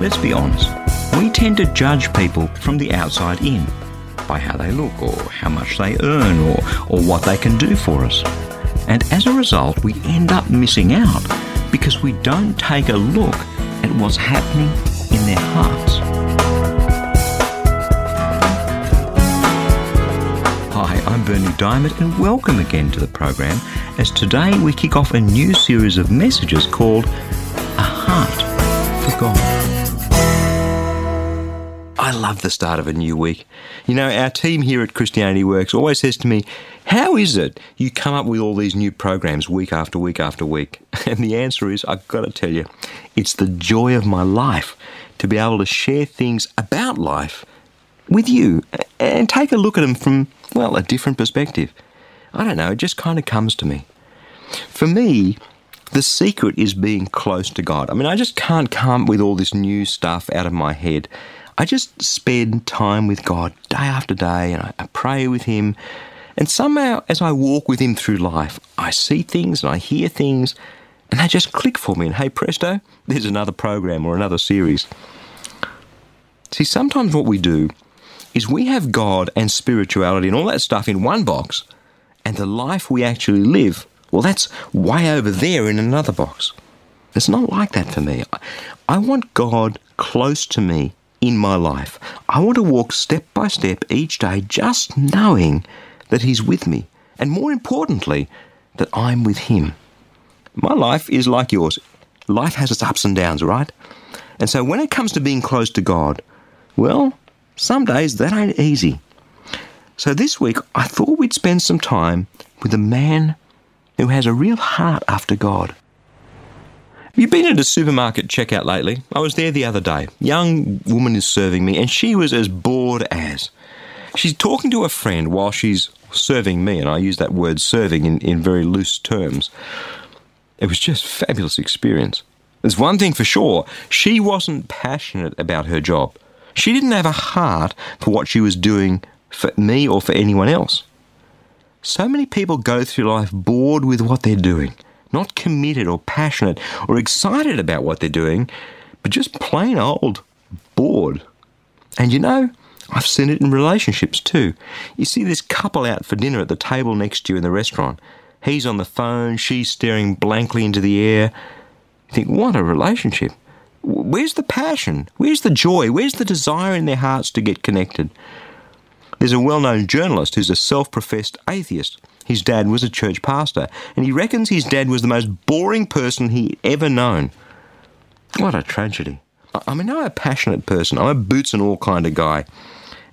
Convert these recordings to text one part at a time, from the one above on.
Let's be honest. We tend to judge people from the outside in by how they look or how much they earn or, or what they can do for us. And as a result, we end up missing out because we don't take a look at what's happening in their hearts. Hi, I'm Berni Dimmock, and welcome again to the program as today we kick off a new series of messages called love the start of a new week. You know, our team here at Christianity Works always says to me, How is it you come up with all these new programs week after week after week? And the answer is, I've got to tell you, it's the joy of my life to be able to share things about life with you and take a look at them from, well, a different perspective. I don't know, it just kind of comes to me. For me, the secret is being close to God. I mean, I just can't come up with all this new stuff out of my head. I just spend time with God day after day and I, pray with Him. And somehow, as I walk with Him through life, I see things and I hear things and they just click for me. And hey, presto, there's another program or another series. See, sometimes what we do is we have God and spirituality and all that stuff in one box, and the life we actually live, well, that's way over there in another box. It's not like that for me. I want God close to me in my life. I want to walk step by step each day just knowing that He's with me, and more importantly, that I'm with Him. My life is like yours. Life has its ups and downs, right? And so when it comes to being close to God, well, some days that ain't easy. So this week, I thought we'd spend some time with a man who has a real heart after God. Have you been at a supermarket checkout lately? I was there the other day. Young woman is serving me, and she was as bored as. She's talking to a friend while she's serving me, and I use that word serving in, in very loose terms. It was just fabulous experience. There's one thing for sure, she wasn't passionate about her job. She didn't have a heart for what she was doing for me or for anyone else. So many people go through life bored with what they're doing not committed or passionate or excited about what they're doing, but just plain old bored. And you know, I've seen it in relationships too. You see this couple out for dinner at the table next to you in the restaurant. He's on the phone, she's staring blankly into the air. You think, what a relationship. Where's the passion? Where's the joy? Where's the desire in their hearts to get connected? There's a well known journalist who's a self professed atheist his dad was a church pastor, and he reckons his dad was the most boring person he'd ever known. What a tragedy. I mean, I'm a passionate person. I'm a boots and all kind of guy.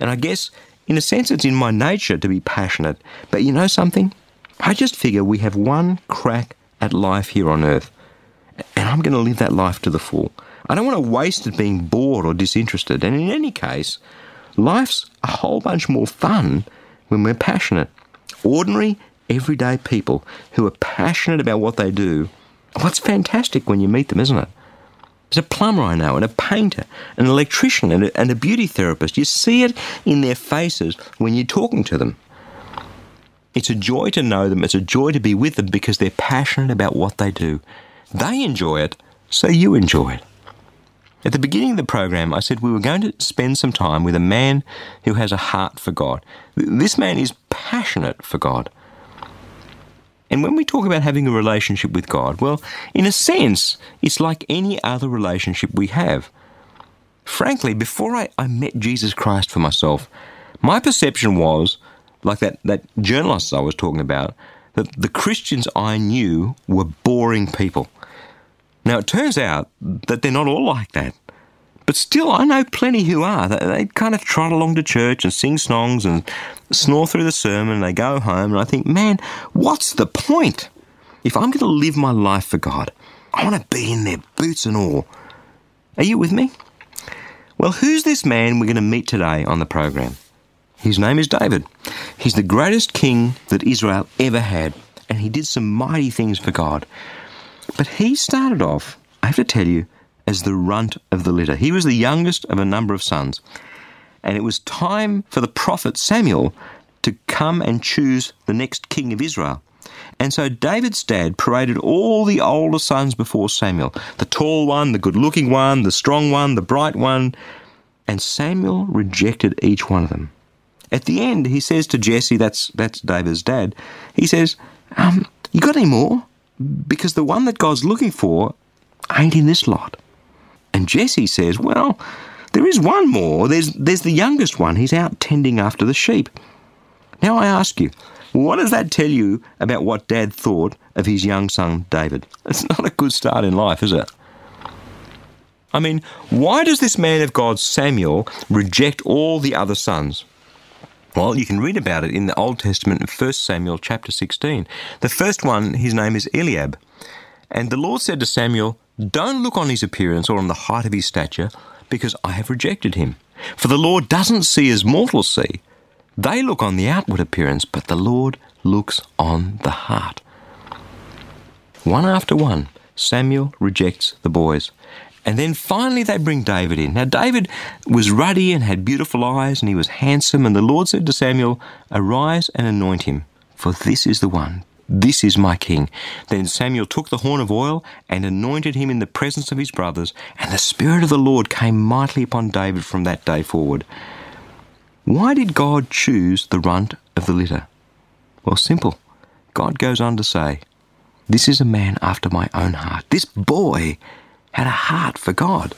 And I guess, in a sense, it's in my nature to be passionate. But you know something? I just figure we have one crack at life here on earth. And I'm going to live that life to the full. I don't want to waste it being bored or disinterested. And in any case, life's a whole bunch more fun when we're passionate ordinary, everyday people who are passionate about what they do. Well, fantastic when you meet them, isn't it? There's a plumber I know, and a painter, an electrician, and a, and a beauty therapist. You see it in their faces when you're talking to them. It's a joy to know them, it's a joy to be with them because they're passionate about what they do. They enjoy it, so you enjoy it. At the beginning of the program, I said we were going to spend some time with a man who has a heart for God. This man is passionate for God. And when we talk about having a relationship with God, well, in a sense, it's like any other relationship we have. Frankly, before I, I met Jesus Christ for myself, my perception was, like that, that journalist I was talking about, that the Christians I knew were boring people. Now, it turns out that they're not all like that. But still, I know plenty who are. They, they, kind of trot along to church and sing songs and snore through the sermon and they go home. And I think, man, what's the point? If I'm going to live my life for God, I want to be in their boots and all. Are you with me? Well, who's this man we're going to meet today on the program? His name is David. He's the greatest king that Israel ever had, and he did some mighty things for God. But he started off, I have to tell you, as the runt of the litter. He was the youngest of a number of sons. And it was time for the prophet Samuel to come and choose the next king of Israel. And so David's dad paraded all the older sons before Samuel the tall one, the good looking one, the strong one, the bright one. And Samuel rejected each one of them. At the end, he says to Jesse, that's, that's David's dad, he says, um, You got any more? Because the one that God's looking for ain't in this lot. And Jesse says, Well, there is one more. There's, there's the youngest one. He's out tending after the sheep. Now I ask you, what does that tell you about what Dad thought of his young son David? It's not a good start in life, is it? I mean, why does this man of God, Samuel, reject all the other sons? Well, you can read about it in the Old Testament in 1 Samuel chapter 16. The first one, his name is Eliab. And the Lord said to Samuel, Don't look on his appearance or on the height of his stature, because I have rejected him. For the Lord doesn't see as mortals see. They look on the outward appearance, but the Lord looks on the heart. One after one, Samuel rejects the boys. And then finally they bring David in. Now, David was ruddy and had beautiful eyes, and he was handsome. And the Lord said to Samuel, Arise and anoint him, for this is the one. This is my king. Then Samuel took the horn of oil and anointed him in the presence of his brothers, and the Spirit of the Lord came mightily upon David from that day forward. Why did God choose the runt of the litter? Well, simple. God goes on to say, This is a man after my own heart. This boy had a heart for God.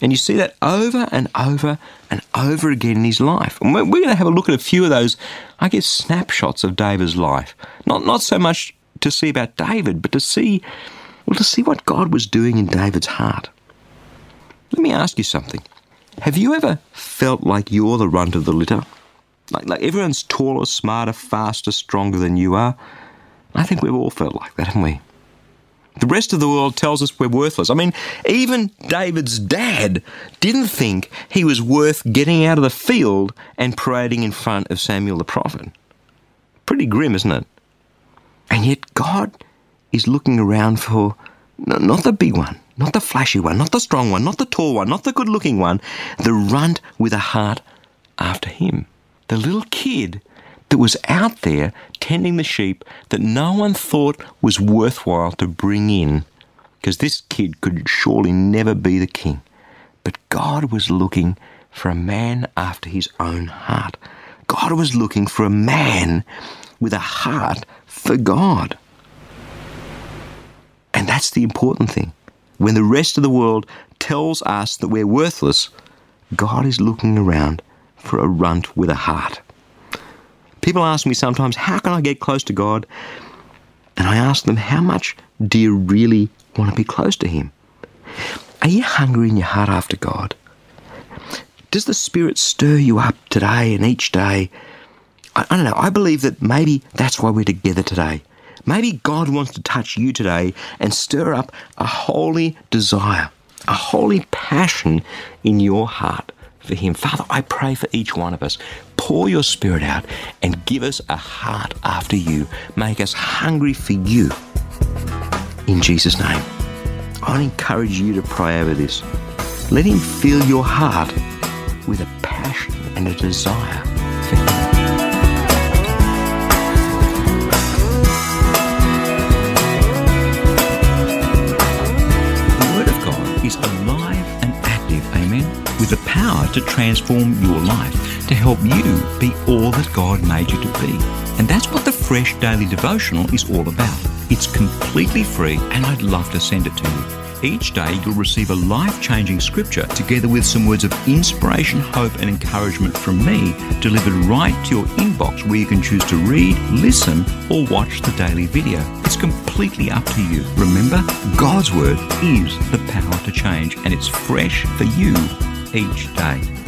And you see that over and over and over again in his life. And we're going to have a look at a few of those, I guess, snapshots of David's life. Not, not so much to see about David, but to see, well, to see what God was doing in David's heart. Let me ask you something. Have you ever felt like you're the runt of the litter? Like, like everyone's taller, smarter, faster, stronger than you are? I think we've all felt like that, haven't we? The rest of the world tells us we're worthless. I mean, even David's dad didn't think he was worth getting out of the field and parading in front of Samuel the prophet. Pretty grim, isn't it? And yet God is looking around for not the big one, not the flashy one, not the strong one, not the tall one, not the good looking one, the runt with a heart after him. The little kid that was out there tending the sheep that no one thought was worthwhile to bring in because this kid could surely never be the king. But God was looking for a man after his own heart. God was looking for a man with a heart for God. And that's the important thing. When the rest of the world tells us that we're worthless, God is looking around for a runt with a heart. People ask me sometimes, How can I get close to God? And I ask them, How much do you really want to be close to Him? Are you hungry in your heart after God? Does the Spirit stir you up today and each day? I, I don't know. I believe that maybe that's why we're together today. Maybe God wants to touch you today and stir up a holy desire, a holy passion in your heart for Him. Father, I pray for each one of us. Pour your Spirit out and give us a heart after you. Make us hungry for you. In Jesus' name. I encourage you to pray over this. Let Him fill your heart with a passion and a desire for Him. The Word of God is alive and active, amen, with the power to transform your life, to help you be all that God made you to be. And that's what the Fresh Daily Devotional is all about. It's completely free, and I'd love to send it to you. Each day, you'll receive a life changing scripture together with some words of inspiration, hope, and encouragement from me delivered right to your inbox where you can choose to read, listen, or watch the daily video. It's completely up to you. Remember, God's Word is the power to change, and it's fresh for you each day.